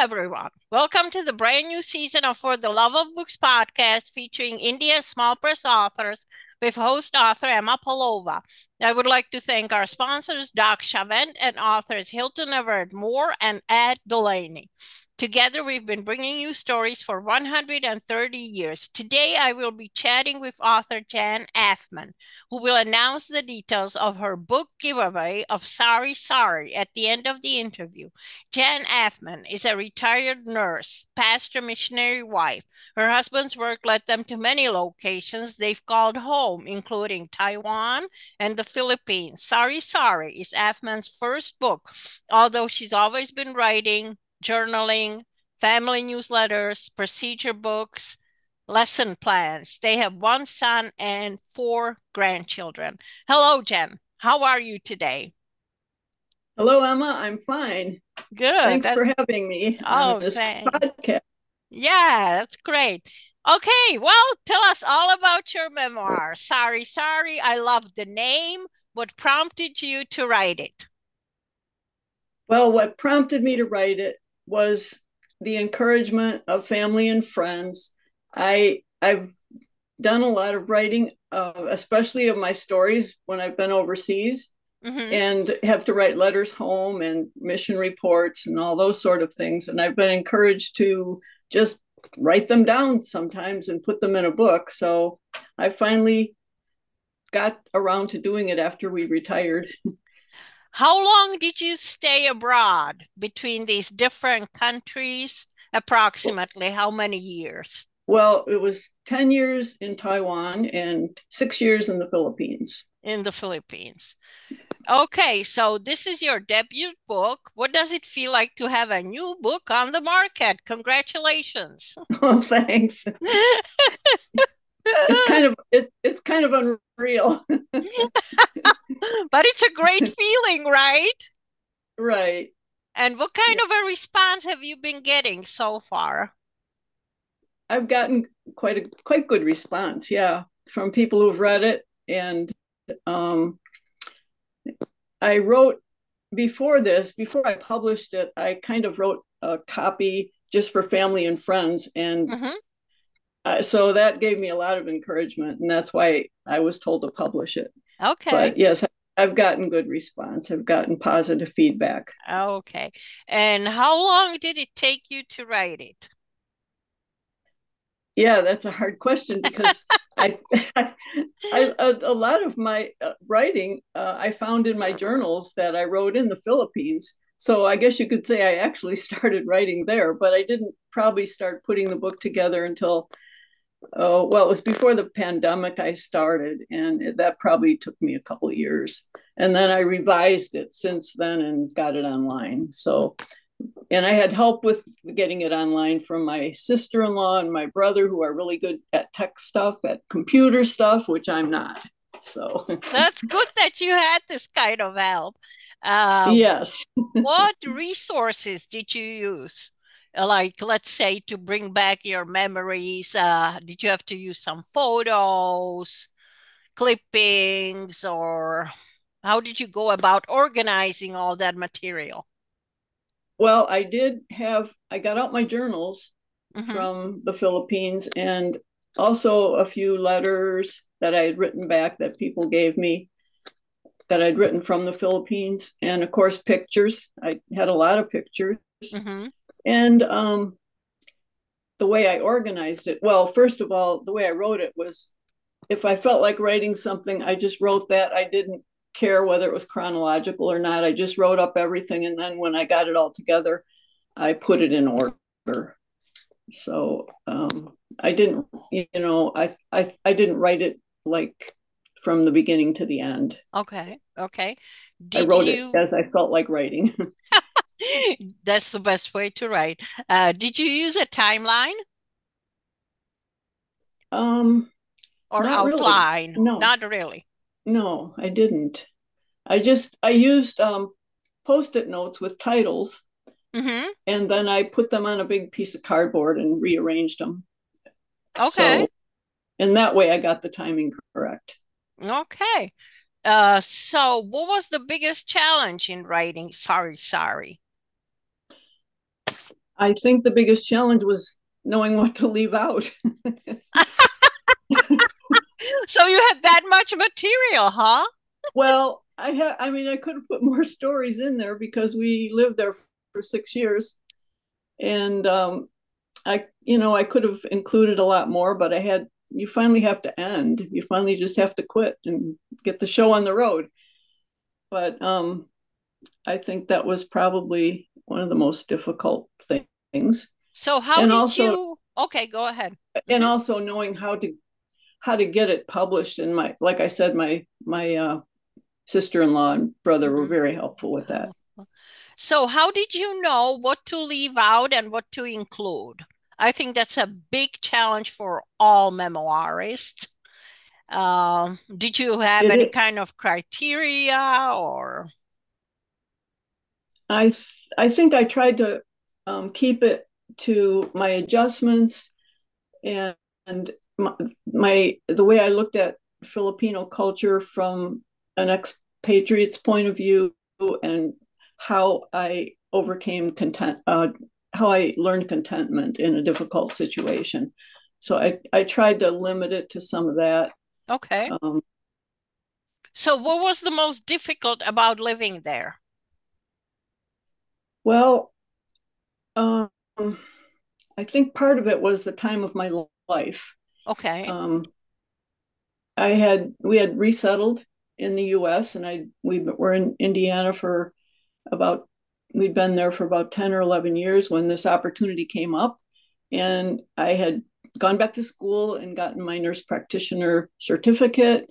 everyone. Welcome to the brand new season of For the Love of Books podcast featuring India's small press authors with host author Emma Polova. I would like to thank our sponsors, Doc Chavent, and authors Hilton Everett Moore and Ed Delaney. Together, we've been bringing you stories for 130 years. Today, I will be chatting with author Jan Afman, who will announce the details of her book giveaway of SariSari at the end of the interview. Jan Afman is a retired nurse, pastor, missionary wife. Her husband's work led them to many locations they've called home, including Taiwan and the Philippines. SariSari is Afman's first book, although she's always been writing journaling, family newsletters, procedure books, lesson plans. They have one son and four grandchildren. Hello, Jen. How are you today? Hello, Emma. I'm fine. Good. Thanks that's... for having me oh, on this thanks. podcast. Yeah, that's great. Okay, well, tell us all about your memoir. SariSari. I love the name. What prompted you to write it? Well, what prompted me to write it was the encouragement of family and friends. I I've done a lot of writing, uh, especially of my stories when I've been overseas, mm-hmm. and have to write letters home and mission reports and all those sort of things. And I've been encouraged to just write them down sometimes and put them in a book. So I finally got around to doing it after we retired. How long did you stay abroad between these different countries? Approximately how many years? Well, it was 10 years in Taiwan and six years in the Philippines. In the Philippines. Okay, so this is your debut book. What does it feel like to have a new book on the market? Congratulations. Oh, thanks. it's kind of it, it's kind of unreal. But it's a great feeling right? Right. And what kind yeah. of a response have you been getting so far? I've gotten quite a quite good response yeah from people who've read it. And um i wrote before this before i published it i kind of wrote a copy just for family and friends. And mm-hmm uh, so that gave me a lot of encouragement, and that's why I was told to publish it. Okay. But yes, I've gotten good response. I've gotten positive feedback. Okay. And how long did it take you to write it? Yeah, that's a hard question because I, I, I a, a, lot of my uh, writing uh, I found in my journals that I wrote in the Philippines. So I guess you could say I actually started writing there, but I didn't probably start putting the book together until oh well it was before the pandemic i started and that probably took me a couple years. And then i revised it since then and got it online. So and i had help with getting it online from my sister-in-law and my brother who are really good at tech stuff at computer stuff which i'm not so. That's good that you had this kind of help. Um, yes. what resources did you use like let's say to bring back your memories uh, did you have to use some photos clippings or how did you go about organizing all that material well i did have i got out my journals mm-hmm. from the philippines and also a few letters that i had written back that people gave me that i'd written from the philippines and of course pictures i had a lot of pictures mm-hmm. And um, the way I organized it, well, first of all, the way I wrote it was if I felt like writing something, I just wrote that. I didn't care whether it was chronological or not. I just wrote up everything. And then when I got it all together, I put it in order. So um, I didn't, you know, I, I, I didn't write it like from the beginning to the end. Okay. Okay. Did I wrote you... it as I felt like writing. That's the best way to write. Uh, did you use a timeline? Um, or outline? Really. No, not really. No, I didn't. I just I used um, post-it notes with titles, mm-hmm. and then I put them on a big piece of cardboard and rearranged them. Okay. So, and that way, I got the timing correct. Okay. Uh, so, what was the biggest challenge in writing? SariSari. I think the biggest challenge was knowing what to leave out. so you had that much material, huh? well, I had I mean I could have put more stories in there because we lived there for 6 years. And um I you know, I could have included a lot more, but I had you finally have to end. You finally just have to quit and get the show on the road. But um I think that was probably one of the most difficult things. So how and did also, you okay, go ahead. And mm-hmm. also knowing how to how to get it published and my like I said, my my uh sister-in-law and brother mm-hmm. were very helpful with that. So how did you know what to leave out and what to include? I think that's a big challenge for all memoirists. Um, did you have it any kind of criteria or? I th- I think I tried to um, keep it to my adjustments and, and my, my the way I looked at Filipino culture from an expatriate's point of view and how I overcame content, uh, how I learned contentment in a difficult situation. So I, I tried to limit it to some of that. Okay. Um, so what was the most difficult about living there? Well, um, I think part of it was the time of my life. Okay. Um, I had we had resettled in the U.S. and I we were in Indiana for about we'd been there for about ten or eleven years when this opportunity came up, and I had gone back to school and gotten my nurse practitioner certificate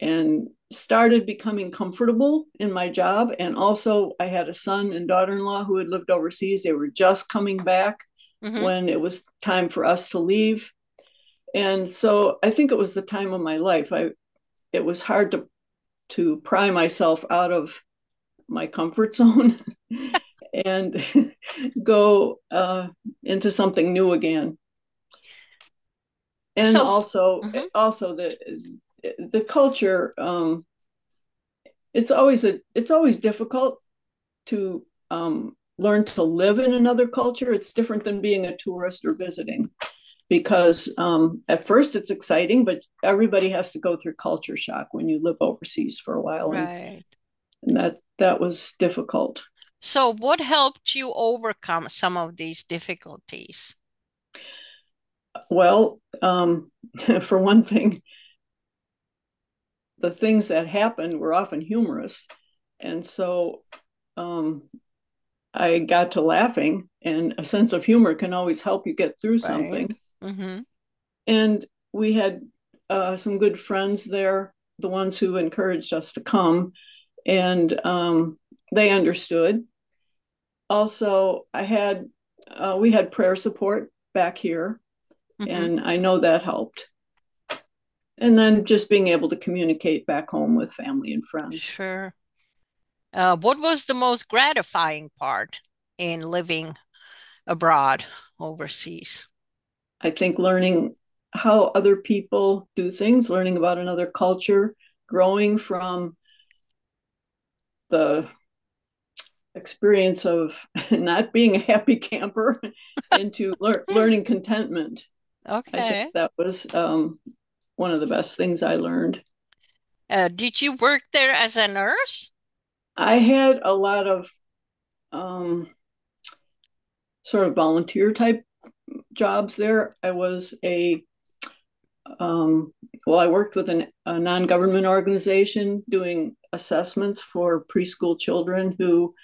and started becoming comfortable in my job. And also, I had a son and daughter in law who had lived overseas. They were just coming back mm-hmm. when it was time for us to leave. And so I think it was the time of my life. I it was hard to to pry myself out of my comfort zone and go uh, into something new again. And so, also, mm-hmm. also the the culture um, it's always a it's always difficult to um, learn to live in another culture. It's different than being a tourist or visiting because um, at first it's exciting but everybody has to go through culture shock when you live overseas for a while. Right. and, and that that was difficult. So what helped you overcome some of these difficulties? Well um, for one thing the things that happened were often humorous. And so um, I got to laughing, and a sense of humor can always help you get through right. something. Mm-hmm. And we had uh, some good friends there, the ones who encouraged us to come, and um, they understood. Also, I had uh, we had prayer support back here, mm-hmm. and I know that helped and then just being able to communicate back home with family and friends. Sure. Uh, what was the most gratifying part in living abroad overseas? I think learning how other people do things, learning about another culture, growing from the experience of not being a happy camper into lear- learning contentment. Okay. I think that was um, one of the best things I learned. Uh, did you work there as a nurse? I had a lot of um, sort of volunteer type jobs there. I was a um, well, I worked with an, a non government organization doing assessments for preschool children who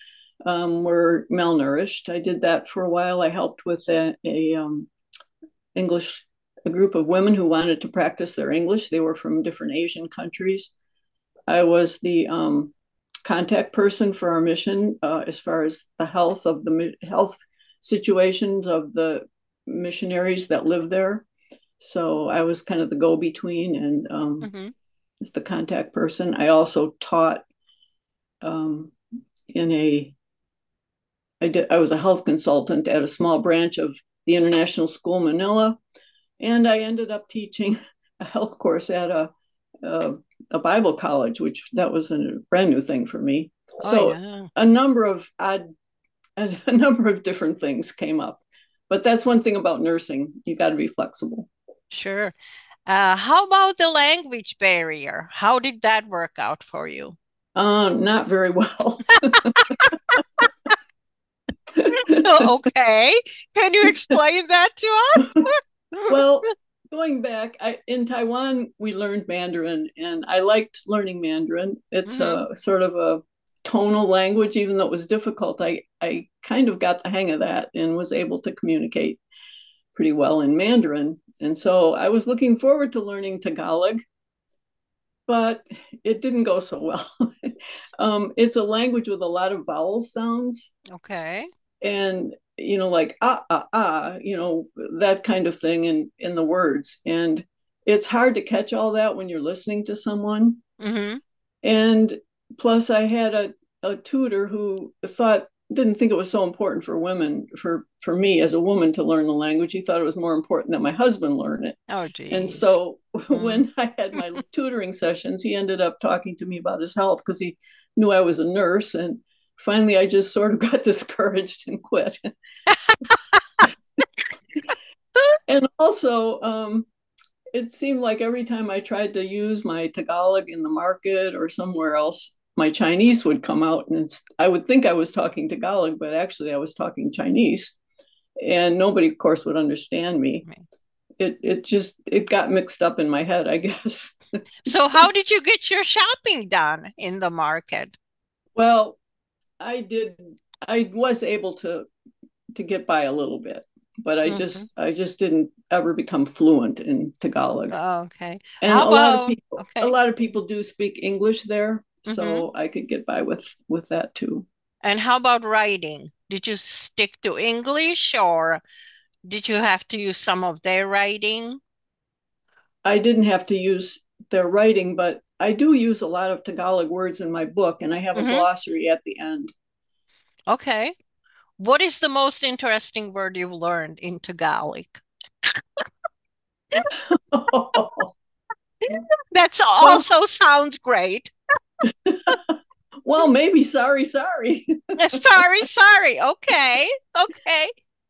um, were malnourished. I did that for a while. I helped with a, a um, English a group of women who wanted to practice their English. They were from different Asian countries. I was the um, contact person for our mission uh, as far as the health of the health situations of the missionaries that live there. So I was kind of the go between and um, mm-hmm. the contact person. I also taught um, in a I did I was a health consultant at a small branch of the International School Manila and I ended up teaching a health course at a a, a Bible college, which that was a brand new thing for me. Oh, so yeah. a number of odd, a number of different things came up, but that's one thing about nursing. You got to be flexible. Sure. Uh, how about the language barrier? How did that work out for you? Uh, not very well. okay. Can you explain that to us? Well, going back, I, in Taiwan, we learned Mandarin, and I liked learning Mandarin. It's mm-hmm. a sort of a tonal language, even though it was difficult. I, I kind of got the hang of that and was able to communicate pretty well in Mandarin. And so I was looking forward to learning Tagalog, but it didn't go so well. um, it's a language with a lot of vowel sounds. Okay. And you know, like ah ah ah, you know, that kind of thing in in the words. And it's hard to catch all that when you're listening to someone. Mm-hmm. And plus, I had a, a tutor who thought didn't think it was so important for women for for me as a woman to learn the language he thought it was more important that my husband learn it oh geez. and so mm. when i had my tutoring sessions he ended up talking to me about his health because he knew i was a nurse and finally i just sort of got discouraged and quit and also um, it seemed like every time i tried to use my tagalog in the market or somewhere else my Chinese would come out, and I would think I was talking Tagalog, but actually I was talking Chinese, and nobody, of course, would understand me. Right. It it just it got mixed up in my head, I guess. so, how did you get your shopping done in the market? Well, I did. I was able to to get by a little bit, but I mm-hmm. just I just didn't ever become fluent in Tagalog. Oh, okay. And How a about, lot of people okay. a lot of people do speak English there, mm-hmm. so I could get by with with that too. And how about writing? Did you stick to English or did you have to use some of their writing? I didn't have to use their writing, but I do use a lot of Tagalog words in my book, and I have a mm-hmm. glossary at the end. Okay. What is the most interesting word you've learned in Tagalog? That's also well, sounds great. well, maybe sari, sari. sari, sari. Okay, okay.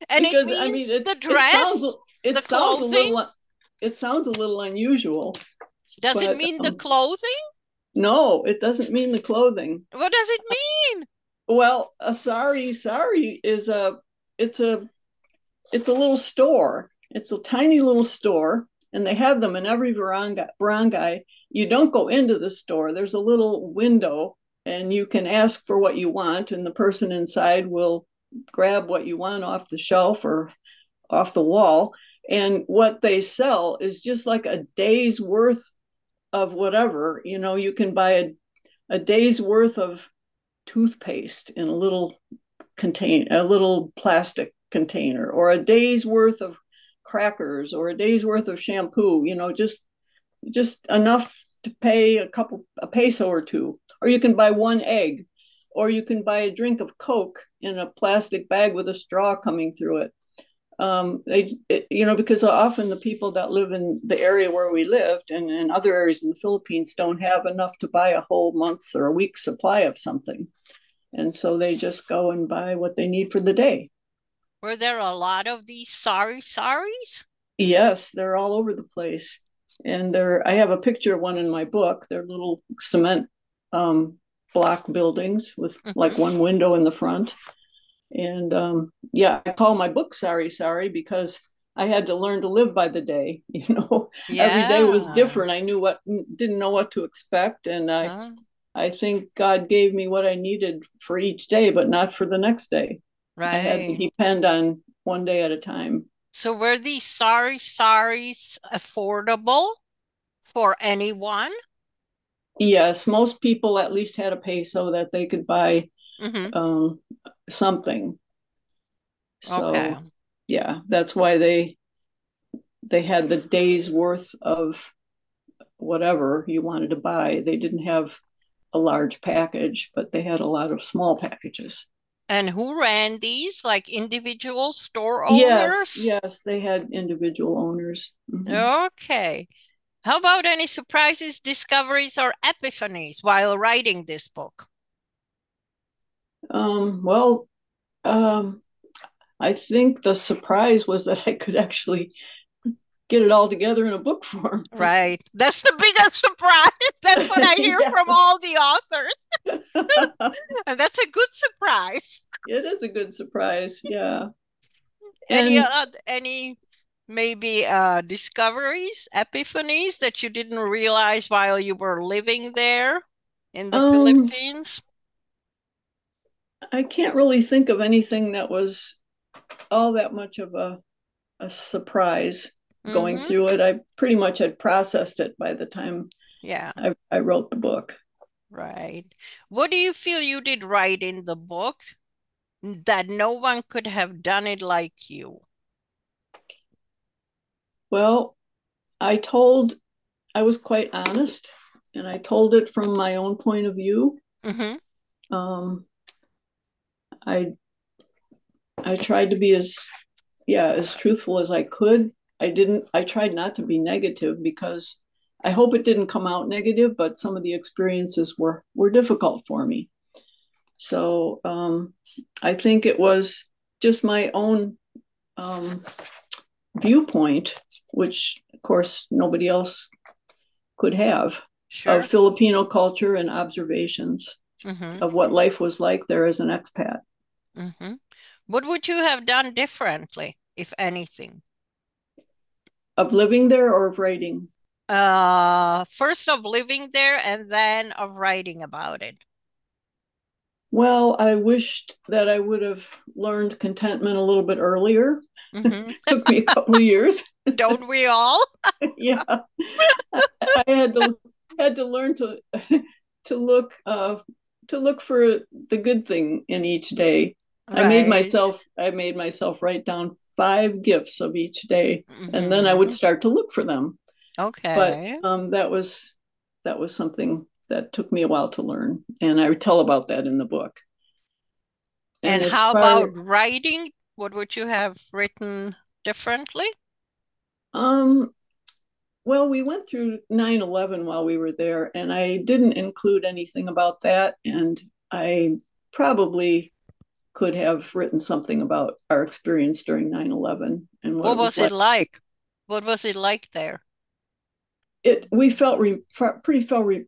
And because, it means I mean, it, the dress, it sounds, it sounds a little. It sounds a little unusual. Does but, it mean the um, clothing? No, it doesn't mean the clothing. What does it mean? Well, a sari sari is a it's a it's a little store. It's a tiny little store, and they have them in every barangay. barangay you don't go into the store. There's a little window and you can ask for what you want, and the person inside will grab what you want off the shelf or off the wall. And what they sell is just like a day's worth of whatever. You know, you can buy a, a day's worth of toothpaste in a little contain a little plastic container or a day's worth of crackers or a day's worth of shampoo you know just just enough to pay a couple a peso or two or you can buy one egg or you can buy a drink of coke in a plastic bag with a straw coming through it um, they it, you know because often the people that live in the area where we lived and in other areas in the philippines don't have enough to buy a whole month's or a week's supply of something and so they just go and buy what they need for the day were there a lot of these sari saris yes they're all over the place and they're I have a picture of one in my book. They're little cement um, block buildings with mm-hmm. like one window in the front. And um, yeah, I call my book "SariSari" because I had to learn to live by the day. You know, yeah. every day was different. I knew what didn't know what to expect, and I I think God gave me what I needed for each day, but not for the next day. Right. I had to depend on one day at a time. So were these sari saris affordable for anyone? Yes, most people at least had a peso that they could buy mm-hmm. um, something. So okay. yeah, that's why they they had the day's worth of whatever you wanted to buy. They didn't have a large package, but they had a lot of small packages. And who ran these? Like individual store owners? Yes, yes, they had individual owners. Mm-hmm. Okay. How about any surprises, discoveries, or epiphanies while writing this book? Um, well, um, I think the surprise was that I could actually get it all together in a book form. Right. That's the biggest surprise. That's what I hear yeah. from all the authors. and that's a good surprise. It is a good surprise. Yeah. Any and, uh, any maybe uh discoveries, epiphanies that you didn't realize while you were living there in the um, Philippines? I can't really think of anything that was all that much of a a surprise going mm-hmm. through it. I pretty much had processed it by the time yeah I, I wrote the book. Right. What do you feel you did right in the book that no one could have done it like you? Well, I told, I was quite honest, and I told it from my own point of view. Mm-hmm. Um, I I tried to be as yeah as truthful as I could. I didn't. I tried not to be negative because I hope it didn't come out negative, but some of the experiences were were difficult for me. So um, I think it was just my own um, viewpoint, which of course nobody else could have, sure. of Filipino culture and observations mm-hmm. of what life was like there as an expat. Mm-hmm. What would you have done differently, if anything? Of living there or of writing? Uh, first of living there and then of writing about it. Well, I wished that I would have learned contentment a little bit earlier. Mm-hmm. Took me a couple of years. Don't we all? yeah, I had to had to learn to to look uh, to look for the good thing in each day. Right. I made myself I made myself write down five gifts of each day, mm-hmm. and then I would mm-hmm. start to look for them. Okay, but um, that was that was something that took me a while to learn, and I tell about that in the book. And, and how about writing? What would you have written differently? Um, well, we went through 9 11 while we were there, and I didn't include anything about that. And I probably could have written something about our experience during 9 11 and what, what was, was, it like. like. What was it like there? It we felt re, pretty felt re,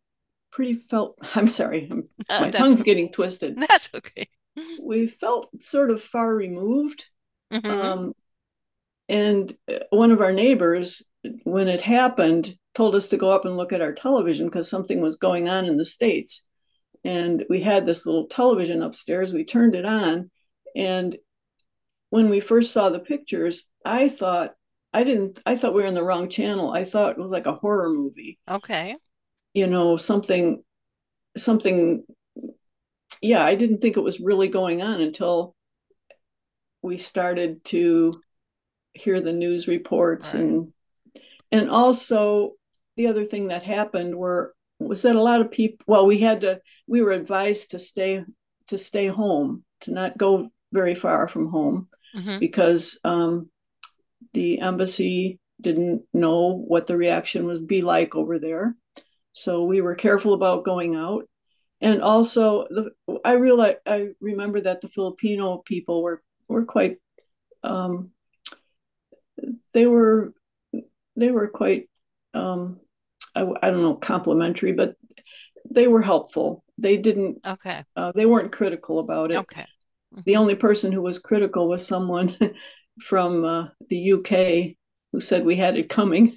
pretty felt i'm sorry I'm, uh, my tongue's okay. getting twisted that's okay we felt sort of far removed mm-hmm. um, and uh, one of our neighbors when it happened told us to go up and look at our television because something was going on in the states and we had this little television upstairs. We turned it on. And when we first saw the pictures i thought i didn't i thought we were in the wrong channel. I thought it was like a horror movie. Okay. You know something something yeah i didn't think it was really going on until we started to hear the news reports right. and and also the other thing that happened were was that a lot of people well we had to we were advised to stay to stay home to not go very far from home mm-hmm. because um, the embassy didn't know what the reaction was be like over there so we were careful about going out. And also, the, I realize I remember that the Filipino people were were quite um, they were they were quite um, I, I don't know complimentary, but they were helpful. They didn't okay. Uh, they weren't critical about it. Okay. Mm-hmm. The only person who was critical was someone from uh, the UK who said we had it coming.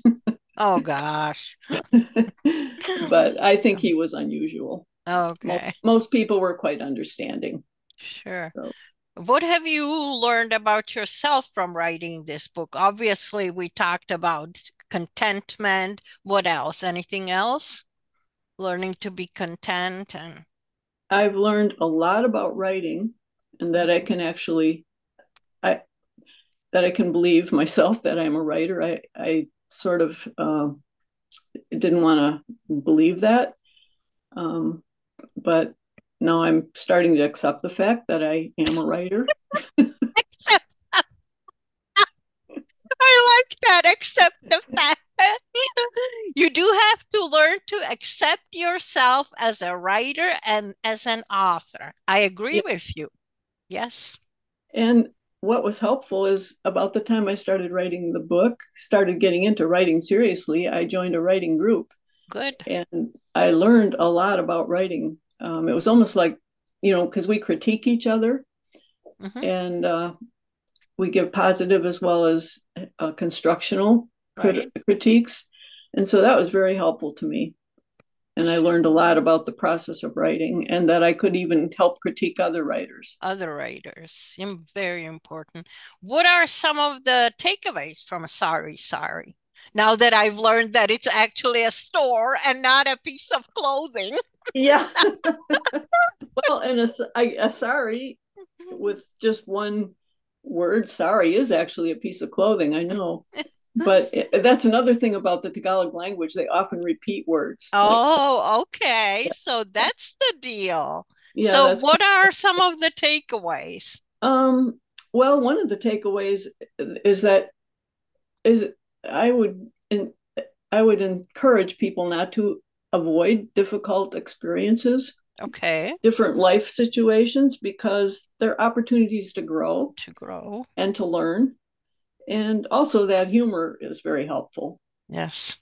Oh gosh. but I think he was unusual. Okay. Most, most people were quite understanding. Sure. So. What have you learned about yourself from writing this book? Obviously, we talked about contentment. What else? Anything else? Learning to be content and I've learned a lot about writing and that I can actually I that I can believe myself that I'm a writer. I I sort of uh, didn't want to believe that. Um, but now I'm starting to accept the fact that I am a writer. accept. I like that. Accept the fact. you do have to learn to accept yourself as a writer and as an author. I agree yeah. with you. Yes. And what was helpful is about the time I started writing the book, started getting into writing seriously, I joined a writing group. Good. And I learned a lot about writing. Um, it was almost like, you know, because we critique each other mm-hmm. and uh, we give positive as well as uh, constructional right. critiques. And so that was very helpful to me and I learned a lot about the process of writing and that I could even help critique other writers. Other writers, very important. What are some of the takeaways from SariSari Now that I've learned that it's actually a store and not a piece of clothing. Yeah. well, and a, a, a sari with just one word, sari, is actually a piece of clothing. I know but it, that's another thing about the Tagalog language. They often repeat words. Oh, like, okay. Yeah. So that's the deal. Yeah, so what are some of the takeaways? Um, well, one of the takeaways is that is I would in, I would encourage people not to avoid difficult experiences. Okay. Different life situations because they're opportunities to grow. To grow. And to learn and also that humor is very helpful. Yes.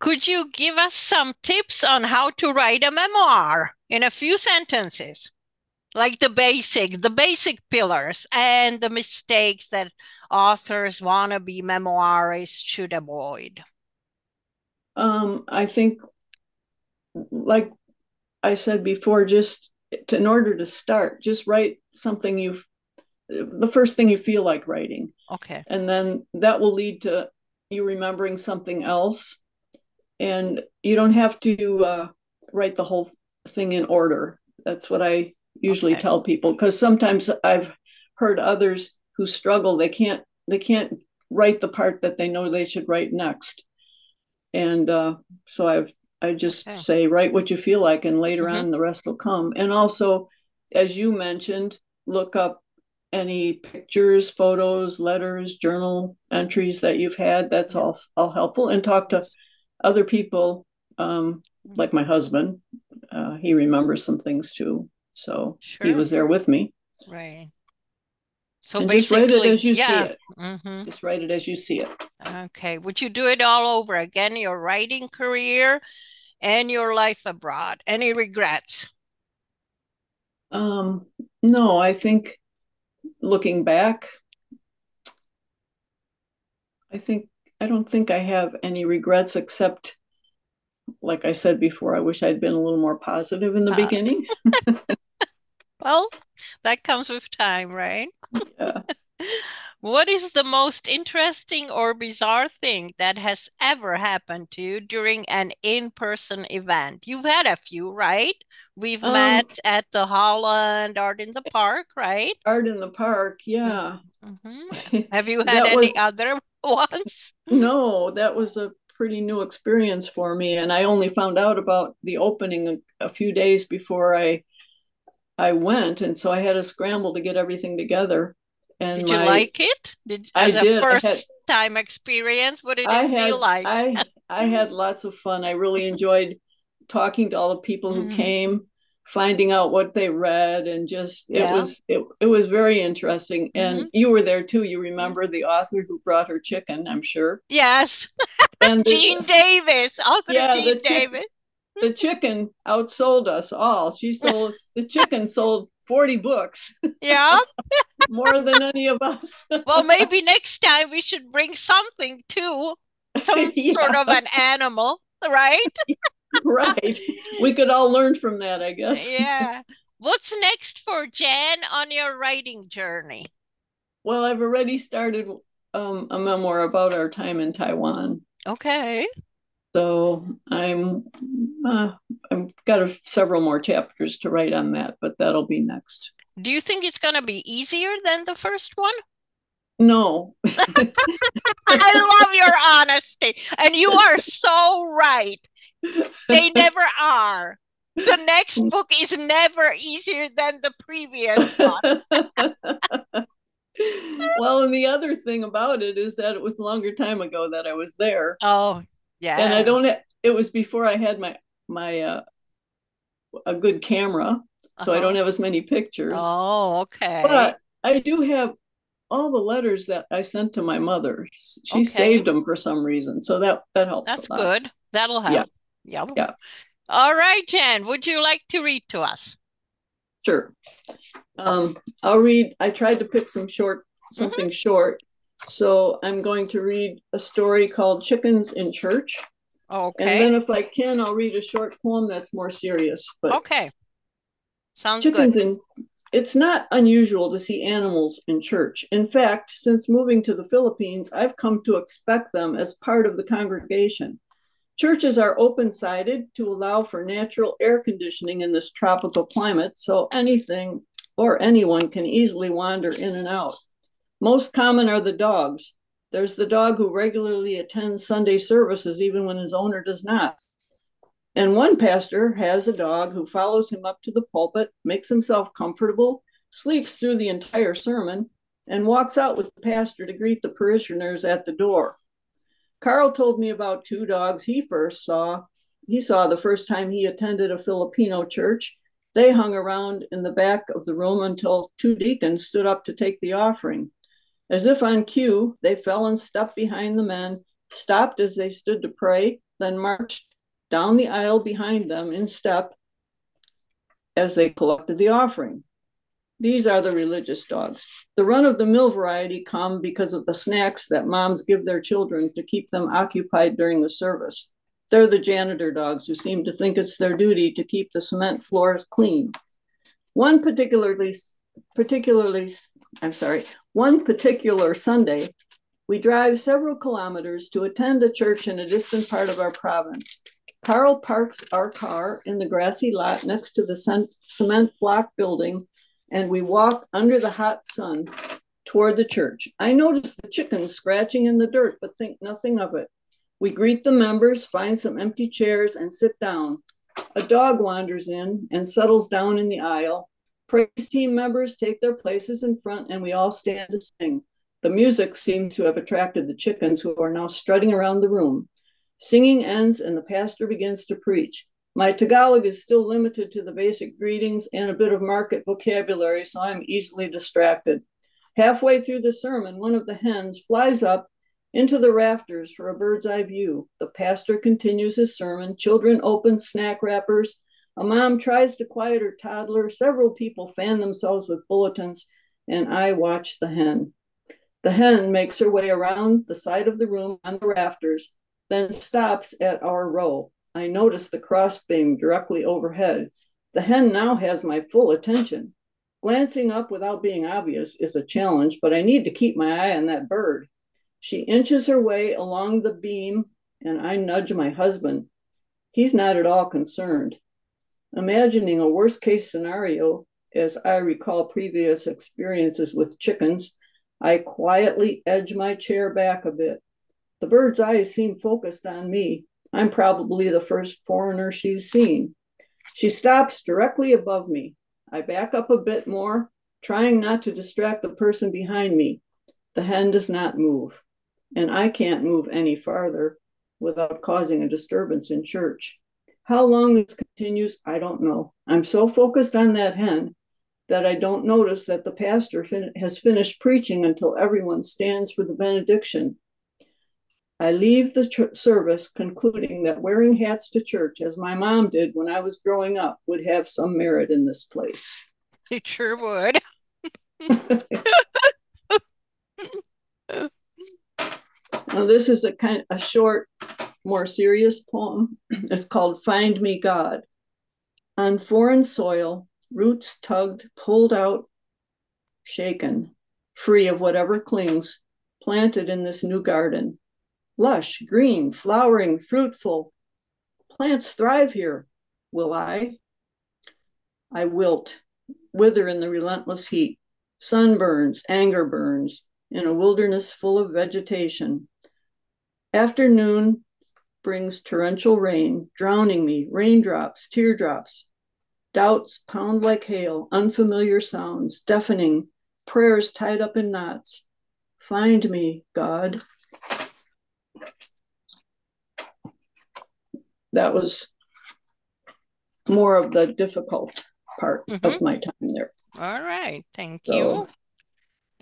Could you give us some tips on how to write a memoir in a few sentences? Like the basics, the basic pillars, and the mistakes that authors wannabe memoirists should avoid. Um, I think, like I said before, just to, in order to start, just write something you've the first thing you feel like writing. Okay. And then that will lead to you remembering something else. And you don't have to uh, write the whole thing in order. That's what I usually okay. tell people because sometimes I've heard others who struggle they can't they can't write the part that they know they should write next. And uh, so I've I just okay. say write what you feel like and later mm-hmm. on the rest will come. And also as you mentioned, look up any pictures, photos, letters, journal entries that you've had. That's all all helpful. And talk to other people, um, like my husband. Uh, he remembers some things too, so sure. he was there with me. Right. So and basically, just write it as you yeah. see it. Mm-hmm. Just write it as you see it. Okay. Would you do it all over again? Your writing career and your life abroad. Any regrets? Um, no, I think looking back, I think I don't think I have any regrets except like I said before, I wish I'd been a little more positive in the uh, beginning. well, that comes with time, right? Yeah. what is the most interesting or bizarre thing that has ever happened to you during an in person event? You've had a few, right? We've um, met at the Holland Art in the Park, right? Art in the Park, yeah. Mm-hmm. Have you had any was, other ones? No, that was a pretty new experience for me, and I only found out about the opening a, a few days before I I went, and so I had to scramble to get everything together. And did my, you like it? Did as I a did. first had, time experience? What did it I feel like? I I had lots of fun. I really enjoyed talking to all the people who mm. came finding out what they read and just it yeah. was it, it was very interesting and mm-hmm. you were there too you remember the author who brought her chicken i'm sure yes and the, jean davis author yeah, jean davis the chicken outsold us all she sold the chicken sold 40 books yeah more than any of us well maybe next time we should bring something too some yeah. sort of an animal right right. We could all learn from that, I guess. Yeah. What's next for Jan on your writing journey? Well, I've already started um, a memoir about our time in Taiwan. Okay. So I'm uh, I've got a, several more chapters to write on that, but that'll be next. Do you think it's going to be easier than the first one? No. I love your honesty. And you are so right. They never are. The next book is never easier than the previous one. well, and the other thing about it is that it was a longer time ago that I was there. Oh, yeah. And I don't it was before I had my my uh a good camera, so uh-huh. I don't have as many pictures. Oh, okay. But I do have all the letters that I sent to my mother. She okay. saved them for some reason, so that that helps. That's good. That'll help. Yeah. yeah. Yeah. All right, Jen. Would you like to read to us? Sure. Um, I'll read. I tried to pick some short, something mm-hmm. short. So I'm going to read a story called Chickens in Church. Okay. And then if I can, I'll read a short poem that's more serious. But okay. Sounds chickens good. in it's not unusual to see animals in church. In fact, since moving to the Philippines, I've come to expect them as part of the congregation. Churches are open sided to allow for natural air conditioning in this tropical climate, so anything or anyone can easily wander in and out. Most common are the dogs. There's the dog who regularly attends Sunday services even when his owner does not. And one pastor has a dog who follows him up to the pulpit, makes himself comfortable, sleeps through the entire sermon, and walks out with the pastor to greet the parishioners at the door. Carl told me about two dogs he first saw. He saw the first time he attended a Filipino church. They hung around in the back of the room until two deacons stood up to take the offering. As if on cue, they fell and stepped behind the men, stopped as they stood to pray, then marched down the aisle behind them in step as they collected the offering. These are the religious dogs. The run of the mill variety come because of the snacks that moms give their children to keep them occupied during the service. They're the janitor dogs who seem to think it's their duty to keep the cement floors clean. One particularly particularly I'm sorry, one particular Sunday, we drive several kilometers to attend a church in a distant part of our province. Carl parks our car in the grassy lot next to the cement block building, and we walk under the hot sun toward the church. I notice the chickens scratching in the dirt, but think nothing of it. We greet the members, find some empty chairs, and sit down. A dog wanders in and settles down in the aisle. Praise team members take their places in front, and we all stand to sing. The music seems to have attracted the chickens, who are now strutting around the room. Singing ends and the pastor begins to preach. My Tagalog is still limited to the basic greetings and a bit of market vocabulary, so I'm easily distracted. Halfway through the sermon, one of the hens flies up into the rafters for a bird's eye view. The pastor continues his sermon. Children open snack wrappers. A mom tries to quiet her toddler. Several people fan themselves with bulletins, and I watch the hen. The hen makes her way around the side of the room on the rafters then stops at our row. I notice the crossbeam directly overhead. The hen now has my full attention. Glancing up without being obvious is a challenge, but I need to keep my eye on that bird. She inches her way along the beam, and I nudge my husband. He's not at all concerned. Imagining a worst case scenario, as I recall previous experiences with chickens, I quietly edge my chair back a bit. The bird's eyes seem focused on me. I'm probably the first foreigner she's seen. She stops directly above me. I back up a bit more, trying not to distract the person behind me. The hen does not move, and I can't move any farther without causing a disturbance in church. How long this continues, I don't know. I'm so focused on that hen that I don't notice that the pastor fin- has finished preaching until everyone stands for the benediction. I leave the ch- service concluding that wearing hats to church, as my mom did when I was growing up, would have some merit in this place. It sure would. now, this is a kind of a short, more serious poem. It's called Find Me God. On foreign soil, roots tugged, pulled out, shaken, free of whatever clings, planted in this new garden lush, green, flowering, fruitful. Plants thrive here. Will I? I wilt, wither in the relentless heat, sunburns, anger burns, in a wilderness full of vegetation. Afternoon brings torrential rain, drowning me, raindrops, teardrops. Doubts pound like hail, unfamiliar sounds, deafening, prayers tied up in knots. Find me, God, that was more of the difficult part mm-hmm. of my time there. All right. Thank so, you.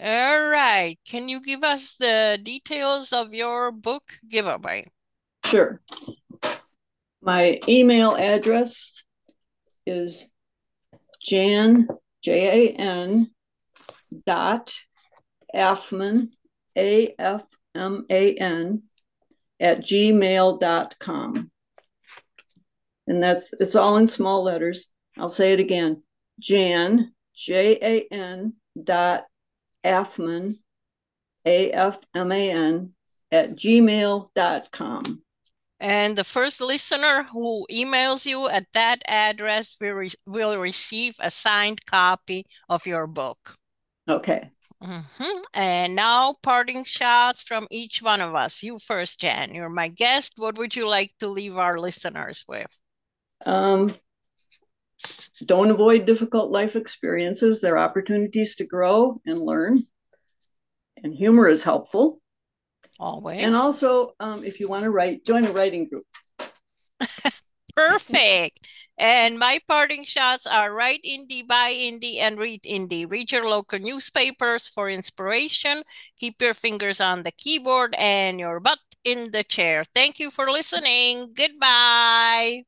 All right. Can you give us the details of your book giveaway? Sure. My email address is Jan, J A N dot Afman, A F M A N, at gmail.com. And that's it's all in small letters. I'll say it again. Jan, J A N dot Afman, A F M A N, at gmail.com. And the first listener who emails you at that address will, re will receive a signed copy of your book. Okay. Mm -hmm. And now, parting shots from each one of us. You first, Jan. You're my guest. What would you like to leave our listeners with? Um, don't avoid difficult life experiences. They're opportunities to grow and learn. And humor is helpful. Always. And also, um, if you want to write, join a writing group. Perfect. And my parting shots are write indie, buy indie, and read indie. Read your local newspapers for inspiration. Keep your fingers on the keyboard and your butt in the chair. Thank you for listening. Goodbye.